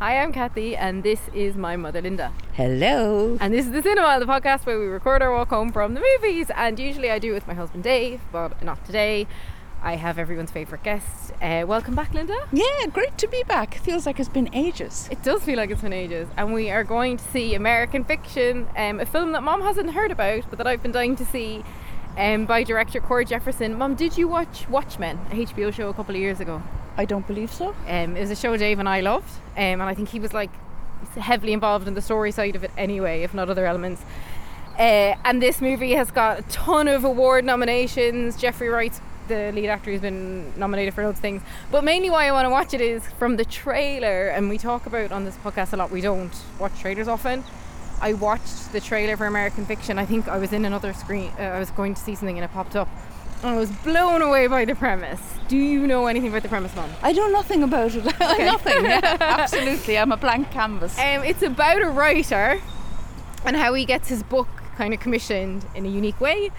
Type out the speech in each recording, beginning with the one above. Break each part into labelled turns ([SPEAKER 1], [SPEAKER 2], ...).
[SPEAKER 1] Hi, I'm Cathy, and this is my mother Linda.
[SPEAKER 2] Hello.
[SPEAKER 1] And this is the Cinemile, the podcast where we record our walk home from the movies. And usually I do it with my husband Dave, but not today. I have everyone's favourite guest. Uh, welcome back, Linda.
[SPEAKER 2] Yeah, great to be back. Feels like it's been ages.
[SPEAKER 1] It does feel like it's been ages. And we are going to see American Fiction, um, a film that Mom hasn't heard about, but that I've been dying to see. Um, by director Cord Jefferson. Mom, did you watch Watchmen, a HBO show a couple of years ago?
[SPEAKER 2] I don't believe so.
[SPEAKER 1] Um, it was a show Dave and I loved, um, and I think he was like heavily involved in the story side of it anyway, if not other elements. Uh, and this movie has got a ton of award nominations. Jeffrey Wright's the lead actor who's been nominated for loads of things. But mainly why I want to watch it is from the trailer, and we talk about on this podcast a lot. We don't watch trailers often. I watched the trailer for American Fiction. I think I was in another screen. Uh, I was going to see something and it popped up. I was blown away by the premise. Do you know anything about the premise, Mom?
[SPEAKER 2] I know nothing about it. nothing. Yeah, absolutely. I'm a blank canvas.
[SPEAKER 1] Um, it's about a writer and how he gets his book kind of commissioned in a unique way.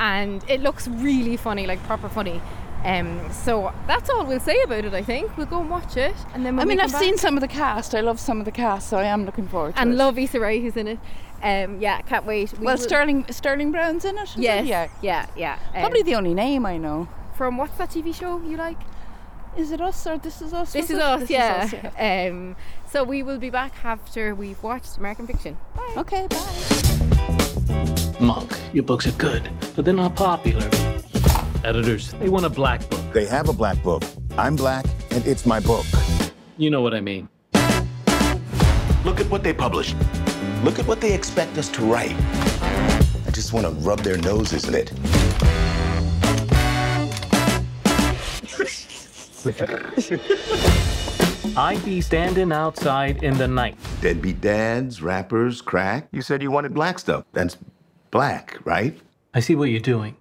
[SPEAKER 1] And it looks really funny, like proper funny. Um, so that's all we'll say about it. I think we'll go and watch it, and then.
[SPEAKER 2] I mean, I've back, seen some of the cast. I love some of the cast, so I am looking forward to
[SPEAKER 1] and
[SPEAKER 2] it.
[SPEAKER 1] And love Issa Rae, who's in it. Um, yeah, can't wait.
[SPEAKER 2] We well, will... Sterling Sterling Brown's in it.
[SPEAKER 1] Yes,
[SPEAKER 2] it?
[SPEAKER 1] yeah, yeah, yeah.
[SPEAKER 2] Um, Probably the only name I know.
[SPEAKER 1] From what's that TV show you like?
[SPEAKER 2] Is it us or this is us?
[SPEAKER 1] This is us, this yeah. Is us, yeah. Um, so we will be back after we've watched American Fiction. Bye.
[SPEAKER 2] Okay, bye.
[SPEAKER 3] Monk, your books are good, but they're not popular. Editors, they want a black book.
[SPEAKER 4] They have a black book. I'm black, and it's my book.
[SPEAKER 3] You know what I mean.
[SPEAKER 4] Look at what they published. Look at what they expect us to write. I just want to rub their noses in it.
[SPEAKER 3] I'd be standing outside in the night.
[SPEAKER 4] Deadbeat dads, rappers, crack. You said you wanted black stuff. That's black, right?
[SPEAKER 3] I see what you're doing.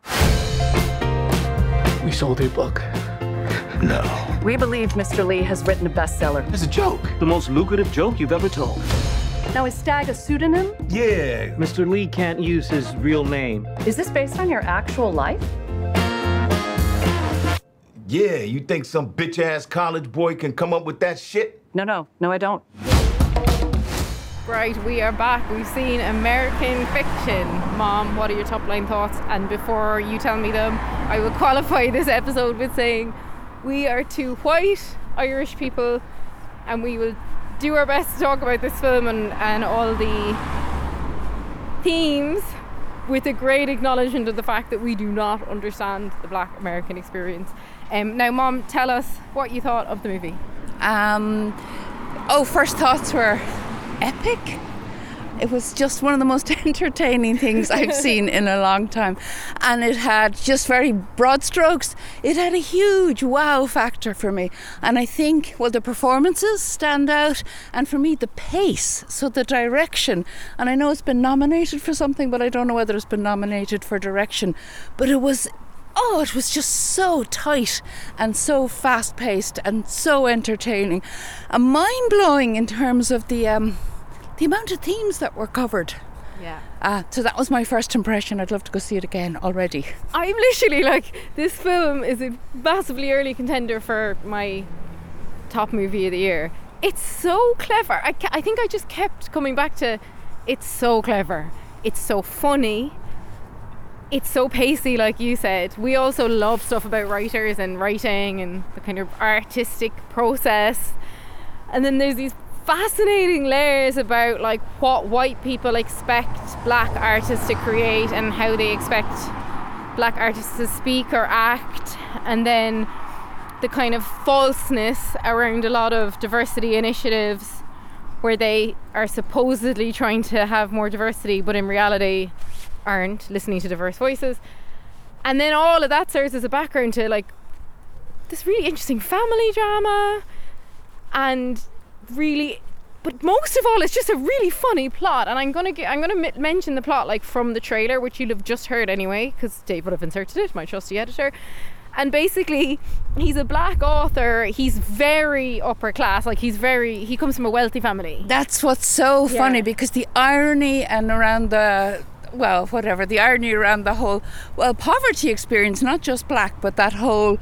[SPEAKER 3] We sold your book.
[SPEAKER 4] No.
[SPEAKER 5] We believe Mr. Leigh has written a bestseller.
[SPEAKER 4] It's a joke.
[SPEAKER 3] The most lucrative joke you've ever told.
[SPEAKER 5] Now, is Stagg a pseudonym?
[SPEAKER 4] Yeah.
[SPEAKER 3] Mr. Leigh can't use his real name.
[SPEAKER 5] Is this based on your actual life?
[SPEAKER 4] Yeah, you think some bitch ass college boy can come up with that shit?
[SPEAKER 5] No, no, no, I don't.
[SPEAKER 1] Right, we are back. We've seen American Fiction. Mom, what are your top line thoughts? And before you tell me them, I will qualify this episode with saying we are two white Irish people and we will do our best to talk about this film and, and all the themes with a great acknowledgement of the fact that we do not understand the black American experience. Um, now, Mom, tell us what you thought of the movie.
[SPEAKER 2] Um, oh, first thoughts were epic. It was just one of the most entertaining things I've seen in a long time. And it had just very broad strokes. It had a huge wow factor for me. And I think, well, the performances stand out. And for me, the pace, so the direction. And I know it's been nominated for something, but I don't know whether it's been nominated for direction. But it was oh, it was just so tight and so fast paced and so entertaining. And mind blowing in terms of the um, the amount of themes that were covered.
[SPEAKER 1] Yeah.
[SPEAKER 2] Uh, so that was my first impression. I'd love to go see it again already.
[SPEAKER 1] I'm literally like, this film is a massively early contender for my top movie of the year. It's so clever. I, I think I just kept coming back to it's so clever. It's so funny it's so pacey, like you said. We also love stuff about writers and writing and the kind of artistic process. And then there's these fascinating layers about like what white people expect black artists to create and how they expect black artists to speak or act and then the kind of falseness around a lot of diversity initiatives where they are supposedly trying to have more diversity but in reality aren't listening to diverse voices. And then all of that serves as a background to like this really interesting family drama. And really but most of all it's just a really funny plot. And i'm gonna get i'm gonna m- mention the plot like from the trailer which you'll have just heard anyway because dave would have inserted it my trusty editor. And basically he's a black author. He's very upper class. Like he's very he comes from a wealthy family.
[SPEAKER 2] That's what's so
[SPEAKER 1] Yeah.
[SPEAKER 2] funny because the irony and around the well, whatever the irony around the whole well poverty experience, not just black, but that whole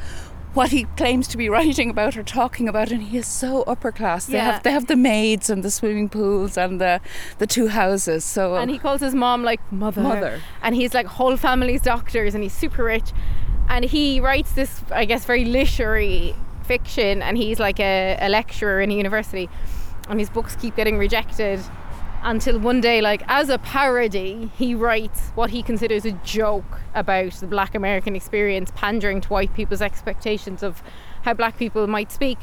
[SPEAKER 2] what he claims to be writing about or talking about, and he is so upper class. They
[SPEAKER 1] Yeah.
[SPEAKER 2] have they have the maids and the swimming pools and the the two houses. So
[SPEAKER 1] and he calls his mom like mother.
[SPEAKER 2] Mother.
[SPEAKER 1] And he's like whole family's doctors and he's super rich. And he writes this, I guess, very literary fiction and he's like a, a lecturer in a university. And his books keep getting rejected until one day, like as a parody, he writes what he considers a joke about the black American experience, pandering to white people's expectations of how black people might speak.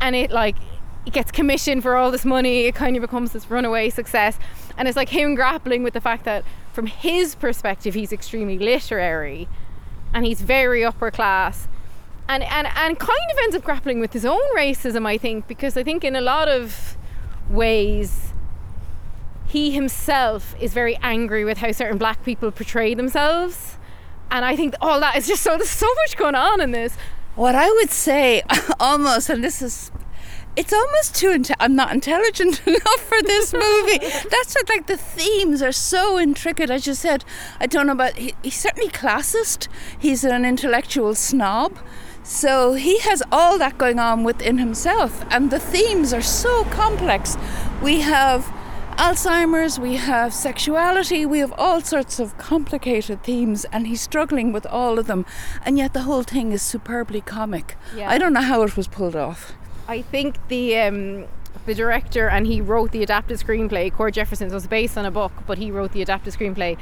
[SPEAKER 1] And it like it gets commissioned for all this money it kind of becomes this runaway success. And it's like him grappling with the fact that from his perspective he's extremely literary and he's very upper class. And and and kind of ends up grappling with his own racism i think because i think in a lot of ways he himself is very angry with how certain black people portray themselves and i think all that is just so there's so much going on in this
[SPEAKER 2] What I would say, almost, and this is, it's almost too. Inte- I'm not intelligent enough for this movie. That's what, like the themes are so intricate. As you said, I don't know about. He, he's certainly classist. He's an intellectual snob. So he has all that going on within himself, and the themes are so complex. We have Alzheimer's, we have sexuality, we have all sorts of complicated themes, and he's struggling with all of them. And yet the whole thing is superbly comic.
[SPEAKER 1] Yeah.
[SPEAKER 2] I don't know how it was pulled off.
[SPEAKER 1] I think the um, the director and he wrote the adapted screenplay. Cord Jefferson was based on a book, but he wrote the adapted screenplay.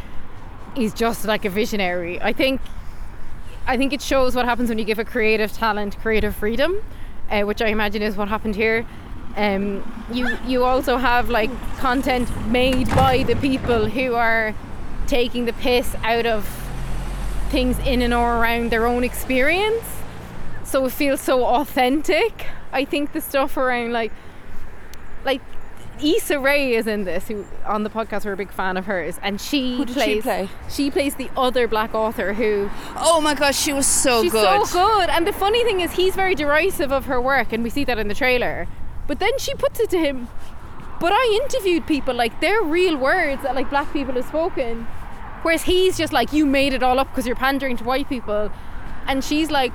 [SPEAKER 1] He's just like a visionary. I think I think it shows what happens when you give a creative talent creative freedom, uh, which I imagine is what happened here. Um, you you also have like content made by the people who are taking the piss out of things in and or around their own experience so it feels so authentic. I think the stuff around like like Issa Rae is in this who on the podcast we're a big fan of hers and she
[SPEAKER 2] Who did she
[SPEAKER 1] plays
[SPEAKER 2] play?
[SPEAKER 1] she plays the other black author who
[SPEAKER 2] Oh my gosh, she was so
[SPEAKER 1] she's
[SPEAKER 2] good.
[SPEAKER 1] so good and the funny thing is he's very derisive of her work and we see that in the trailer but then she puts it to him. But I interviewed people like they're real words that like black people have spoken. Whereas he's just like you made it all up because you're pandering to white people. And she's like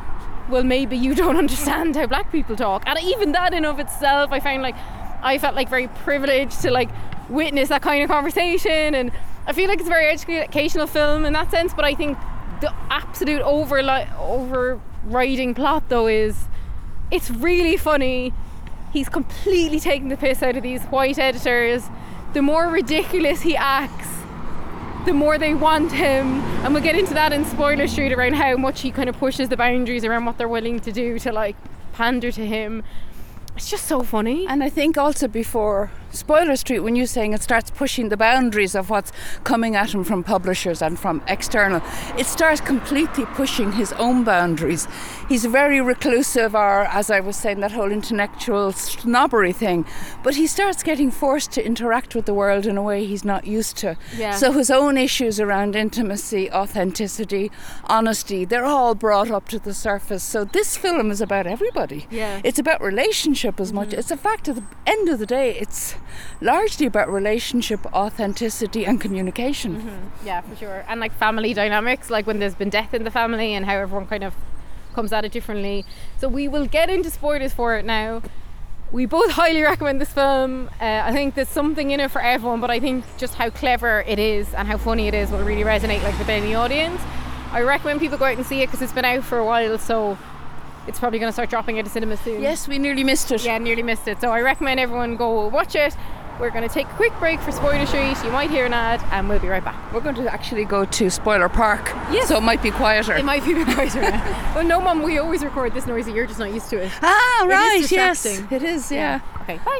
[SPEAKER 1] well maybe you don't understand how black people talk. And even that in of itself I found like I felt like very privileged to like witness that kind of conversation. And I feel like it's a very educational film in that sense but I think the absolute overli- overriding plot though is it's really funny he's completely taking the piss out of these white editors. The more ridiculous he acts the more they want him. And we'll get into that in spoiler street around how much he kind of pushes the boundaries around what they're willing to do to like pander to him. It's just so funny.
[SPEAKER 2] And I think also before Spoiler Street, when you're saying it starts pushing the boundaries of what's coming at him from publishers and from external, it starts completely pushing his own boundaries. He's very reclusive, or as I was saying, that whole intellectual snobbery thing. But he starts getting forced to interact with the world in a way he's not used to.
[SPEAKER 1] Yeah.
[SPEAKER 2] So his own issues around intimacy, authenticity, honesty, they're all brought up to the surface. So this film is about everybody.
[SPEAKER 1] Yeah.
[SPEAKER 2] It's about relationship as much. Mm-hmm. It's a fact at the end of the day, it's largely about relationship, authenticity, and communication.
[SPEAKER 1] Yeah, for sure. And like family dynamics, like when there's been death in the family and how everyone kind of comes at it differently. So we will get into spoilers for it now. We both highly recommend this film. Uh, I think there's something in it for everyone, but I think just how clever it is and how funny it is will really resonate like with any audience. I recommend people go out and see it because it's been out for a while, so it's probably going to start dropping out of cinemas soon.
[SPEAKER 2] Yes, we nearly missed it.
[SPEAKER 1] Yeah, nearly missed it. So I recommend everyone go watch it. We're going to take a quick break for Spoiler Street. You might hear an ad, and we'll be right back.
[SPEAKER 2] We're going to actually go to Spoiler Park,
[SPEAKER 1] Yes.
[SPEAKER 2] so it might be quieter.
[SPEAKER 1] It might be a bit quieter now. well, no, Mum, we always record this noisy. You're just not used to it.
[SPEAKER 2] ah,
[SPEAKER 1] It
[SPEAKER 2] right, yes, it is, yeah.
[SPEAKER 1] Okay, bye.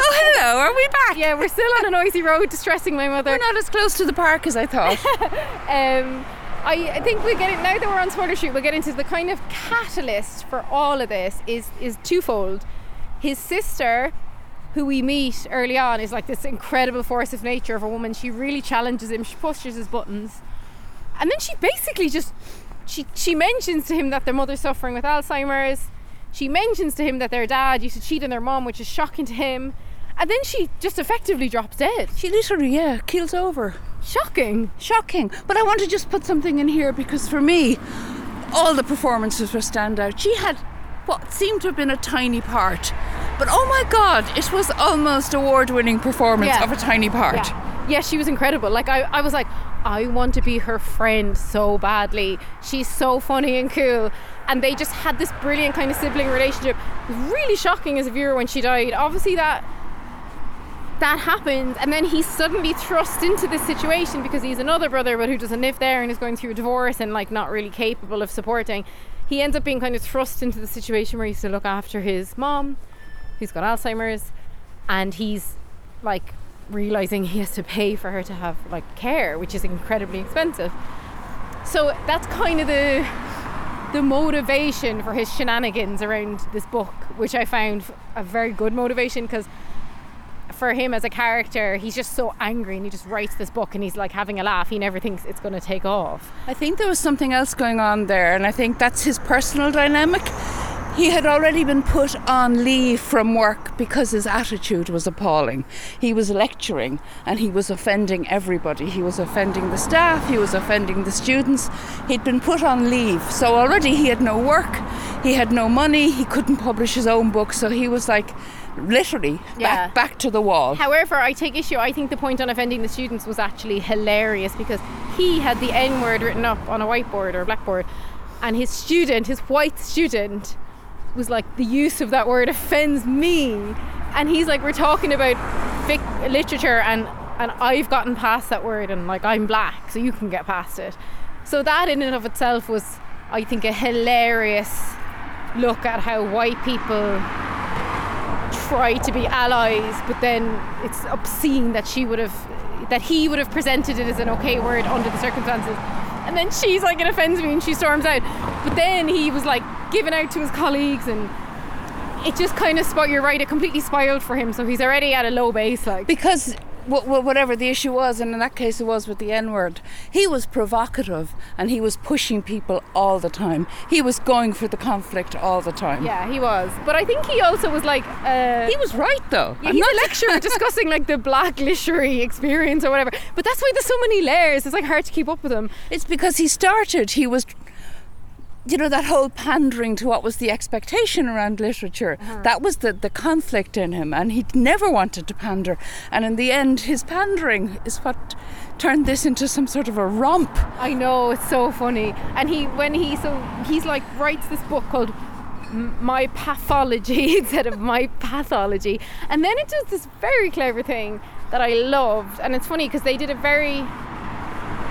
[SPEAKER 2] Oh, hello. Are we back?
[SPEAKER 1] Yeah, we're still on a noisy road distressing my mother.
[SPEAKER 2] We're not as close to the park as I thought.
[SPEAKER 1] Um, I, I think we get it now that we're on spoiler street. We'll get into the kind of catalyst for all of this is is twofold. His sister, who we meet early on, is like this incredible force of nature of a woman. She really challenges him. She pushes his buttons, and then she basically just she she mentions to him that their mother's suffering with Alzheimer's. She mentions to him that their dad used to cheat on their mom, which is shocking to him. And then she just effectively drops dead.
[SPEAKER 2] she literally, yeah, keels over.
[SPEAKER 1] Shocking.
[SPEAKER 2] Shocking. But I want to just put something in here because for me, all the performances were standout. She had what seemed to have been a tiny part, but oh my god, it was almost award-winning performance
[SPEAKER 1] Yeah.
[SPEAKER 2] of a tiny part.
[SPEAKER 1] Yeah. yeah, she was incredible. Like I, I was like, I want to be her friend so badly. She's so funny and cool. And they just had this brilliant kind of sibling relationship. It was really shocking as a viewer when she died. Obviously that that happened and then he's suddenly thrust into this situation because he's another brother but who doesn't live there and is going through a divorce and like not really capable of supporting he ends up being kind of thrust into the situation where he has to look after his mom who's got alzheimer's and he's like realizing he has to pay for her to have like care which is incredibly expensive so that's kind of the the motivation for his shenanigans around this book which i found a very good motivation because for him as a character, he's just so angry and he just writes this book and he's like having a laugh. He never thinks it's going to take off.
[SPEAKER 2] I think there was something else going on there, and I think that's his personal dynamic. He had already been put on leave from work because his attitude was appalling. He was lecturing and he was offending everybody. He was offending the staff, he was offending the students. He'd been put on leave, so already he had no work, he had no money, he couldn't publish his own book, so he was like literally
[SPEAKER 1] Yeah.
[SPEAKER 2] back, back to the wall.
[SPEAKER 1] However, I take issue. I think the point on offending the students was actually hilarious because he had the N word written up on a whiteboard or a blackboard, and his student, his white student, was like, the use of that word offends me. And he's like, we're talking about fic- literature, and and I've gotten past that word, and like I'm black, so you can get past it. So that in and of itself was, I think, a hilarious look at how white people try to be allies, but then it's obscene that she would have, that he would have presented it as an okay word under the circumstances. And then she's like, it offends me, and she storms out. But then he was like giving out to his colleagues, and it just kind of spoiled. You're right, it completely spoiled for him. So he's already at a low base, like.
[SPEAKER 2] because wh- wh- whatever the issue was, and in that case it was with the N word, he was provocative and he was pushing people all the time. He was going for the conflict all the time.
[SPEAKER 1] Yeah, he was. But I think he also was like. Uh,
[SPEAKER 2] He was right though.
[SPEAKER 1] Yeah,
[SPEAKER 2] I'm
[SPEAKER 1] he's
[SPEAKER 2] not-
[SPEAKER 1] a lecturer discussing like the black literary experience or whatever. But that's why there's so many layers. It's like hard to keep up with him.
[SPEAKER 2] It's because he started, he was, you know, that whole pandering to what was the expectation around literature.
[SPEAKER 1] Uh-huh.
[SPEAKER 2] That was the, the conflict in him, and he never wanted to pander. And in the end, his pandering is what turned this into some sort of a romp.
[SPEAKER 1] I know it's so funny. And he when he so he's like writes this book called My Pafology instead of My Pathology. And then it does this very clever thing that I loved. And it's funny because they did a very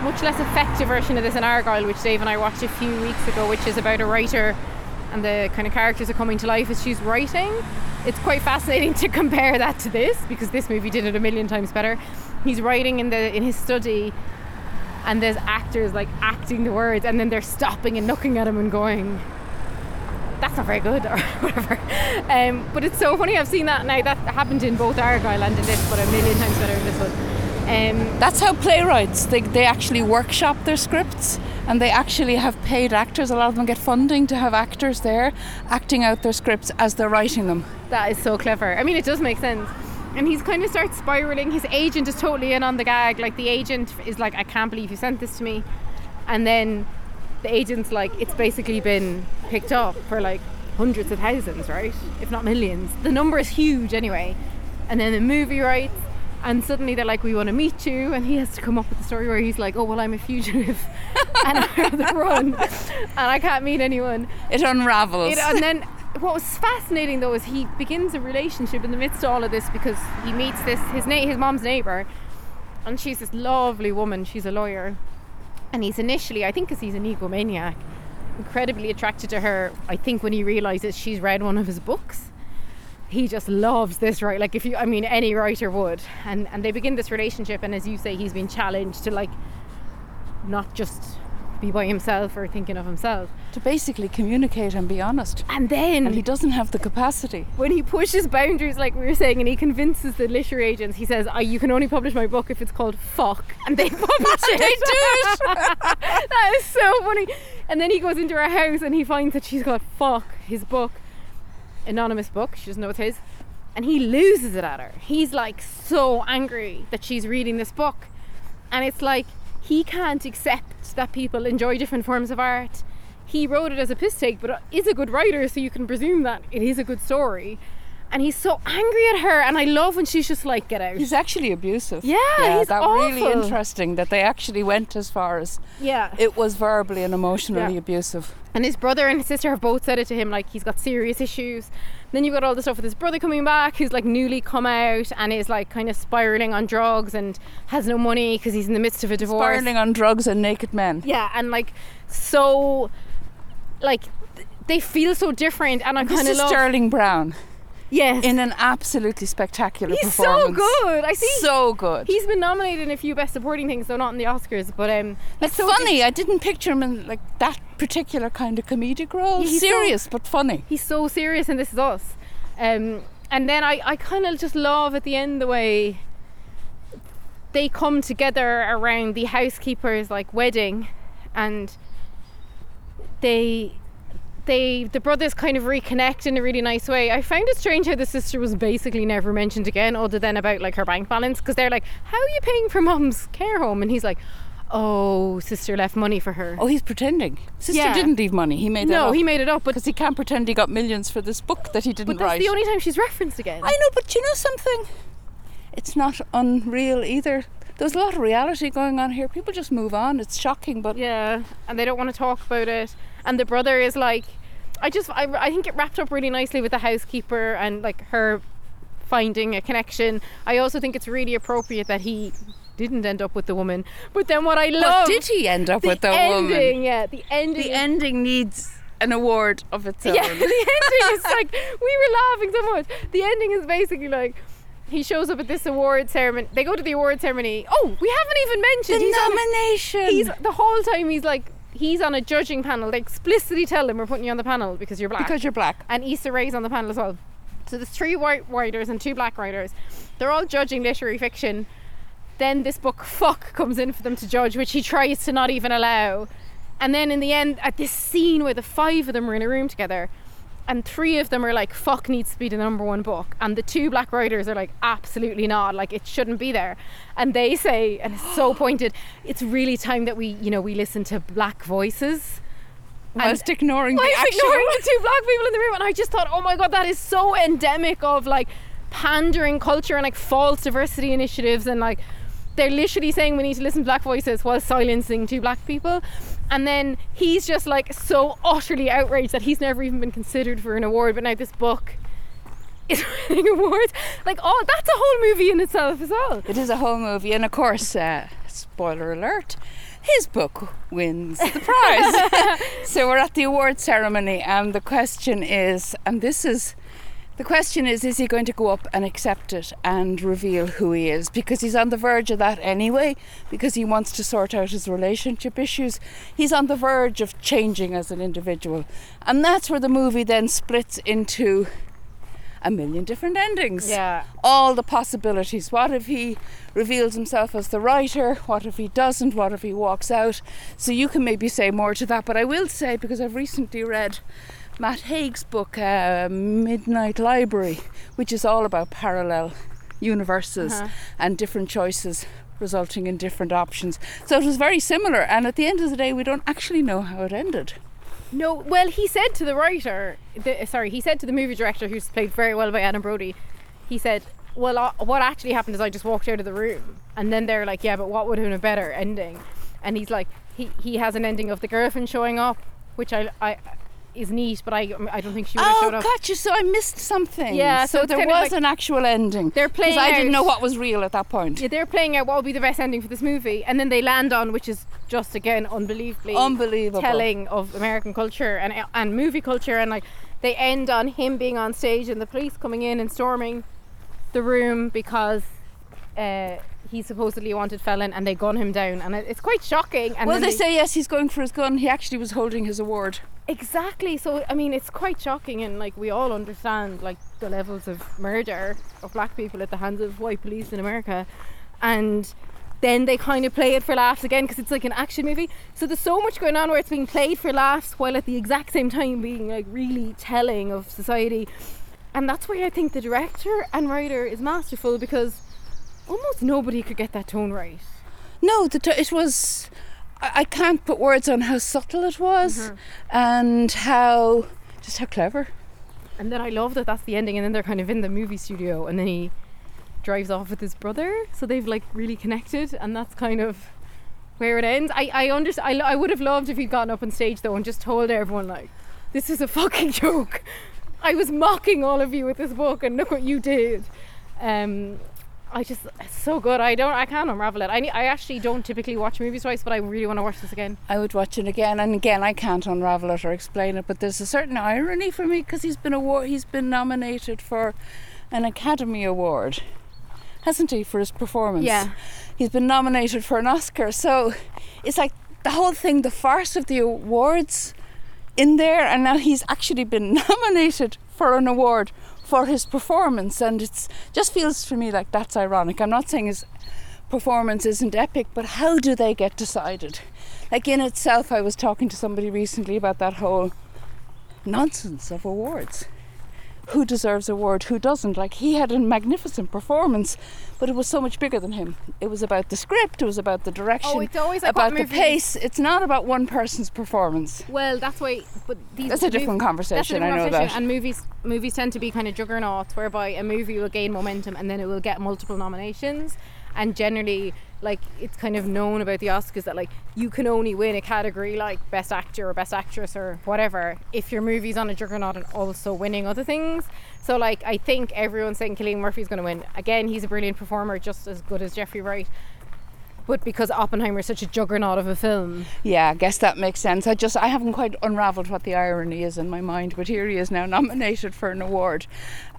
[SPEAKER 1] much less effective version of this in Argylle, which Dave and I watched a few weeks ago, which is about a writer and the kind of characters are coming to life as she's writing. It's quite fascinating to compare that to this because this movie did it a million times better. He's writing in the in his study and there's actors like acting the words and then they're stopping and looking at him and going that's not very good or whatever um, but it's so funny I've seen that now that happened in both Argylle and in this but a million times better in this one um,
[SPEAKER 2] That's how playwrights they, they actually workshop their scripts and they actually have paid actors. A lot of them get funding to have actors there acting out their scripts as they're writing them.
[SPEAKER 1] That is so clever. I mean, it does make sense. And he's kind of starts spiraling. His agent is totally in on the gag. Like, the agent is like, I can't believe you sent this to me. And then the agent's like, it's basically been picked up for like hundreds of thousands, right? If not millions. The number is huge anyway. And then the movie rights, and suddenly they're like, "We want to meet you," and he has to come up with a story where he's like, "Oh well, I'm a fugitive, and I'm on the run, and I can't meet anyone."
[SPEAKER 2] It unravels.
[SPEAKER 1] It, and then what was fascinating though is he begins a relationship in the midst of all of this because he meets this his na- his mom's neighbor, and she's this lovely woman. She's a lawyer, and he's initially, I think, because he's an egomaniac, incredibly attracted to her. I think when he realizes she's read one of his books. He just loves this, right? Like if you, I mean, any writer would, and and they begin this relationship, and as you say, he's been challenged to like not just be by himself or thinking of himself.
[SPEAKER 2] to basically communicate and be honest.
[SPEAKER 1] And then
[SPEAKER 2] And he doesn't have the capacity.
[SPEAKER 1] when he pushes boundaries, like we were saying, and he convinces the literary agents, he says, oh, "You can only publish my book if it's called Fuck," and they publish it.
[SPEAKER 2] They do it.
[SPEAKER 1] that is so funny. And then he goes into her house and he finds that she's got Fuck, his book, anonymous book. She doesn't know it's his, and he loses it at her. He's like so angry that she's reading this book, and it's like he can't accept that people enjoy different forms of art. He wrote it as a piss take, but is a good writer, so you can presume that it is a good story. And he's so angry at her, and I love when she's just like, "Get out!"
[SPEAKER 2] He's actually abusive.
[SPEAKER 1] Yeah, he's
[SPEAKER 2] that really interesting that they actually went as far as
[SPEAKER 1] yeah.
[SPEAKER 2] it was verbally and emotionally
[SPEAKER 1] Yeah.
[SPEAKER 2] abusive.
[SPEAKER 1] And his brother and his sister have both said it to him, like he's got serious issues. Then you've got all the stuff with his brother coming back, who's like newly come out and is like kind of spiraling on drugs and has no money because he's in the midst of a divorce.
[SPEAKER 2] Spiraling on drugs and naked men.
[SPEAKER 1] Yeah, and like so, like they feel so different, and I kind of love.
[SPEAKER 2] Sterling Brown
[SPEAKER 1] yes,
[SPEAKER 2] in an absolutely spectacular
[SPEAKER 1] he's so good. I see.
[SPEAKER 2] So good.
[SPEAKER 1] He's been nominated in a few best supporting things, though not in the Oscars. But um,
[SPEAKER 2] It's
[SPEAKER 1] so
[SPEAKER 2] funny. I didn't picture him in like that particular kind of comedic role.
[SPEAKER 1] He's so-
[SPEAKER 2] Serious but funny.
[SPEAKER 1] he's so serious and this is us um, and then I, I kind of just love at the end the way they come together around the housekeeper's like wedding and they they the brothers kind of reconnect in a really nice way i found it strange how the sister was basically never mentioned again other than about like her bank balance because they're like how are you paying for mom's care home and he's like oh sister left money for her
[SPEAKER 2] Oh, he's pretending. Sister
[SPEAKER 1] Yeah.
[SPEAKER 2] didn't leave money. He made that
[SPEAKER 1] no
[SPEAKER 2] up.
[SPEAKER 1] he made it up but
[SPEAKER 2] because he can't pretend he got millions for this book that he didn't
[SPEAKER 1] but that's
[SPEAKER 2] write.
[SPEAKER 1] the only time she's referenced again
[SPEAKER 2] I know, but you know something? It's not unreal either. There's a lot of reality going on here. People just move on. It's shocking, but
[SPEAKER 1] Yeah, and they don't want to talk about it. And the brother is like, I just, I, I think it wrapped up really nicely with the housekeeper and like her finding a connection. I also think it's really appropriate that he didn't end up with the woman. But then what I
[SPEAKER 2] But
[SPEAKER 1] love,
[SPEAKER 2] did he end up
[SPEAKER 1] the
[SPEAKER 2] with the
[SPEAKER 1] ending,
[SPEAKER 2] woman?
[SPEAKER 1] yeah, the ending.
[SPEAKER 2] The ending needs an award of its own.
[SPEAKER 1] Yeah, the ending is like we were laughing so much. The ending is basically like. He shows up at this award ceremony. They go to the award ceremony. Oh, we haven't even mentioned
[SPEAKER 2] The
[SPEAKER 1] he's on-
[SPEAKER 2] nomination.
[SPEAKER 1] he's the whole time he's like he's on a judging panel. They explicitly tell him we're putting you on the panel because you're black.
[SPEAKER 2] because you're black.
[SPEAKER 1] and Issa Rae's on the panel as well. So there's three white writers and two black writers. They're all judging literary fiction. Then this book fuck comes in for them to judge, which he tries to not even allow. And then in the end, at this scene where the five of them are in a room together, and three of them are like, fuck needs to be the number one book. And the two black writers are like, absolutely not. Like, it shouldn't be there. And they say, and it's so pointed, it's really time that we, you know, we listen to black voices.
[SPEAKER 2] Whilst ignoring the actual.
[SPEAKER 1] ignoring the two black people in the room. And I just thought, oh my God, that is so endemic of like pandering culture and like false diversity initiatives and like they're literally saying we need to listen to black voices while silencing two black people. And then he's just like so utterly outraged that he's never even been considered for an award, but now this book is winning awards. Like, oh, that's a whole movie in itself as well.
[SPEAKER 2] It is a whole movie, and of course, uh, spoiler alert, his book wins the prize. so we're at the award ceremony, and the question is, and this is. The question is, is he going to go up and accept it and reveal who he is? Because he's on the verge of that anyway, because he wants to sort out his relationship issues. He's on the verge of changing as an individual. And that's where the movie then splits into a million different endings
[SPEAKER 1] Yeah.
[SPEAKER 2] all the possibilities. What if he reveals himself as the writer? What if he doesn't? What if he walks out? So you can maybe say more to that. But I will say, because I've recently read Matt Haig's book, uh, Midnight Library, which is all about parallel universes
[SPEAKER 1] Uh-huh.
[SPEAKER 2] and different choices resulting in different options. So it was very similar. And at the end of the day, we don't actually know how it ended.
[SPEAKER 1] No, well, he said to the writer, the, sorry, he said to the movie director, who's played very well by Adam Brody, he said, "Well, uh, what actually happened is I just walked out of the room, and then they're like, yeah, but what would have been a better ending?" And he's like, he he has an ending of the girlfriend showing up, which I I is neat, but I I don't think she would have
[SPEAKER 2] Oh,
[SPEAKER 1] showed up.
[SPEAKER 2] gotcha. So I missed something.
[SPEAKER 1] Yeah, so
[SPEAKER 2] so, there was
[SPEAKER 1] like-
[SPEAKER 2] an actual ending.
[SPEAKER 1] They're playing
[SPEAKER 2] Because I didn't know what was real at that point.
[SPEAKER 1] Yeah, they're playing out what would be the best ending for this movie, and then they land on, which is just again unbelievably
[SPEAKER 2] Unbelievable.
[SPEAKER 1] telling of American culture and and movie culture, and like they end on him being on stage and the police coming in and storming the room because uh, he supposedly wanted felon, and they gun him down, and it's quite shocking. And
[SPEAKER 2] well,
[SPEAKER 1] then
[SPEAKER 2] they say yes, he's going for his gun. He actually was holding his award.
[SPEAKER 1] Exactly. So I mean, it's quite shocking, and like we all understand like the levels of murder of black people at the hands of white police in America, and then they kind of play it for laughs again because it's like an action movie. So there's so much going on where it's being played for laughs while at the exact same time being like really telling of society, and that's why I think the director and writer is masterful because almost nobody could get that tone right.
[SPEAKER 2] No, the t- it was. I, I can't put words on how subtle it was,
[SPEAKER 1] Mm-hmm.
[SPEAKER 2] and how just how clever.
[SPEAKER 1] And then I love that that's the ending, and then they're kind of in the movie studio, and then he drives off with his brother, so they've like really connected, and that's kind of where it ends. I I understand. I, I would have loved if he'd gotten up on stage though and just told everyone like, "This is a fucking joke. I was mocking all of you with this book, and look what you did." Um, I just it's so good. I don't. I can't unravel it. I I actually don't typically watch movies twice, but I really want to watch this again.
[SPEAKER 2] I would watch it again and again. I can't unravel it or explain it, but there's a certain irony for me because he's been award, he's been nominated for an Academy Award, hasn't he, for his performance?
[SPEAKER 1] Yeah.
[SPEAKER 2] He's been nominated for an Oscar, so it's like the whole thing, the farce of the awards in there, and now he's actually been nominated for an award for his performance, and it just feels for me like that's ironic. I'm not saying his performance isn't epic, but how do they get decided? Like in itself, I was talking to somebody recently about that whole nonsense of awards. Who deserves award, who doesn't? Like he had a magnificent performance, but it was so much bigger than him. It was about the script, it was about the direction,
[SPEAKER 1] Oh, it's always like
[SPEAKER 2] about the
[SPEAKER 1] movies-
[SPEAKER 2] pace. It's not about one person's performance.
[SPEAKER 1] Well, that's why. But these
[SPEAKER 2] That's a different
[SPEAKER 1] mov-
[SPEAKER 2] conversation,
[SPEAKER 1] That's a different
[SPEAKER 2] I know that.
[SPEAKER 1] And movies, movies tend to be kind of juggernauts, whereby a movie will gain momentum and then it will get multiple nominations. And generally, like it's kind of known about the Oscars that like you can only win a category like Best Actor or Best Actress or whatever if your movie's on a juggernaut and also winning other things. So like I think everyone's saying Cillian Murphy's going to win. Again, he's a brilliant performer, just as good as Jeffrey Wright. But because Oppenheimer is such a juggernaut of a film,
[SPEAKER 2] Yeah, I guess that makes sense. I just I haven't quite unravelled what the irony is in my mind, but here he is now nominated for an award,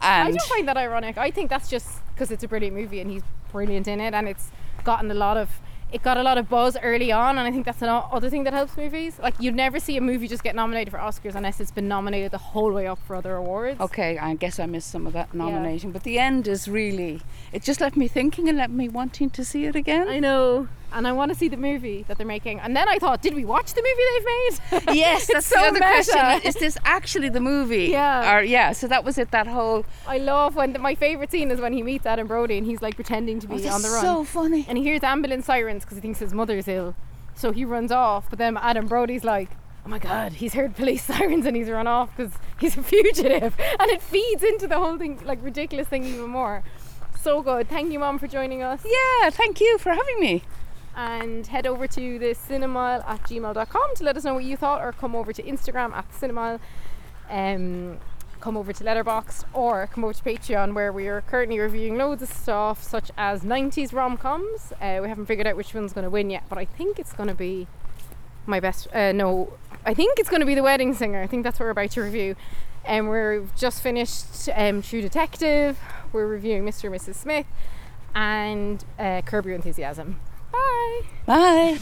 [SPEAKER 1] I
[SPEAKER 2] and
[SPEAKER 1] don't find that ironic. I think that's just because it's a brilliant movie and he's brilliant in it, and it's gotten a lot of it got a lot of buzz early on, and I think that's another thing that helps movies. Like you'd never see a movie just get nominated for Oscars unless it's been nominated the whole way up for other awards.
[SPEAKER 2] okay, I guess I missed some of that nominating, but the end is really it just left me thinking and left me wanting to see it again.
[SPEAKER 1] I know, and I want to see the movie that they're making. And then I thought, did we watch the movie they've made?
[SPEAKER 2] Yes, that's
[SPEAKER 1] so
[SPEAKER 2] the other
[SPEAKER 1] meta.
[SPEAKER 2] question. Is this actually the movie?
[SPEAKER 1] Yeah.
[SPEAKER 2] Or yeah, so that was it. That whole
[SPEAKER 1] I love when the, my favorite scene is when he meets Adam Brody and he's like pretending to be
[SPEAKER 2] oh,
[SPEAKER 1] on the run.
[SPEAKER 2] so funny.
[SPEAKER 1] and he hears ambulance sirens because he thinks his mother's ill. So he runs off, but then Adam Brody's like, "Oh my God, he's heard police sirens and he's run off because he's a fugitive," and it feeds into the whole thing, like ridiculous thing, even more. So good. Thank you, Mom, for joining us.
[SPEAKER 2] Yeah, thank you for having me.
[SPEAKER 1] And head over to the cinemile at gmail.com to let us know what you thought, or come over to Instagram at cinemile. Um, come over to Letterboxd or come over to Patreon where we are currently reviewing loads of stuff such as 90s rom coms. Uh, we haven't figured out which one's going to win yet, but I think it's going to be my best. Uh, no, I think it's going to be The Wedding Singer. I think that's what we're about to review. And we've just finished um, True Detective. We're reviewing Mr. and Mrs. Smith and uh, Curb Your Enthusiasm. Bye.
[SPEAKER 2] Bye.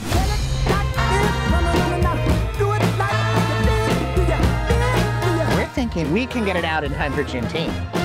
[SPEAKER 6] We're thinking we can get it out in time for Juneteenth.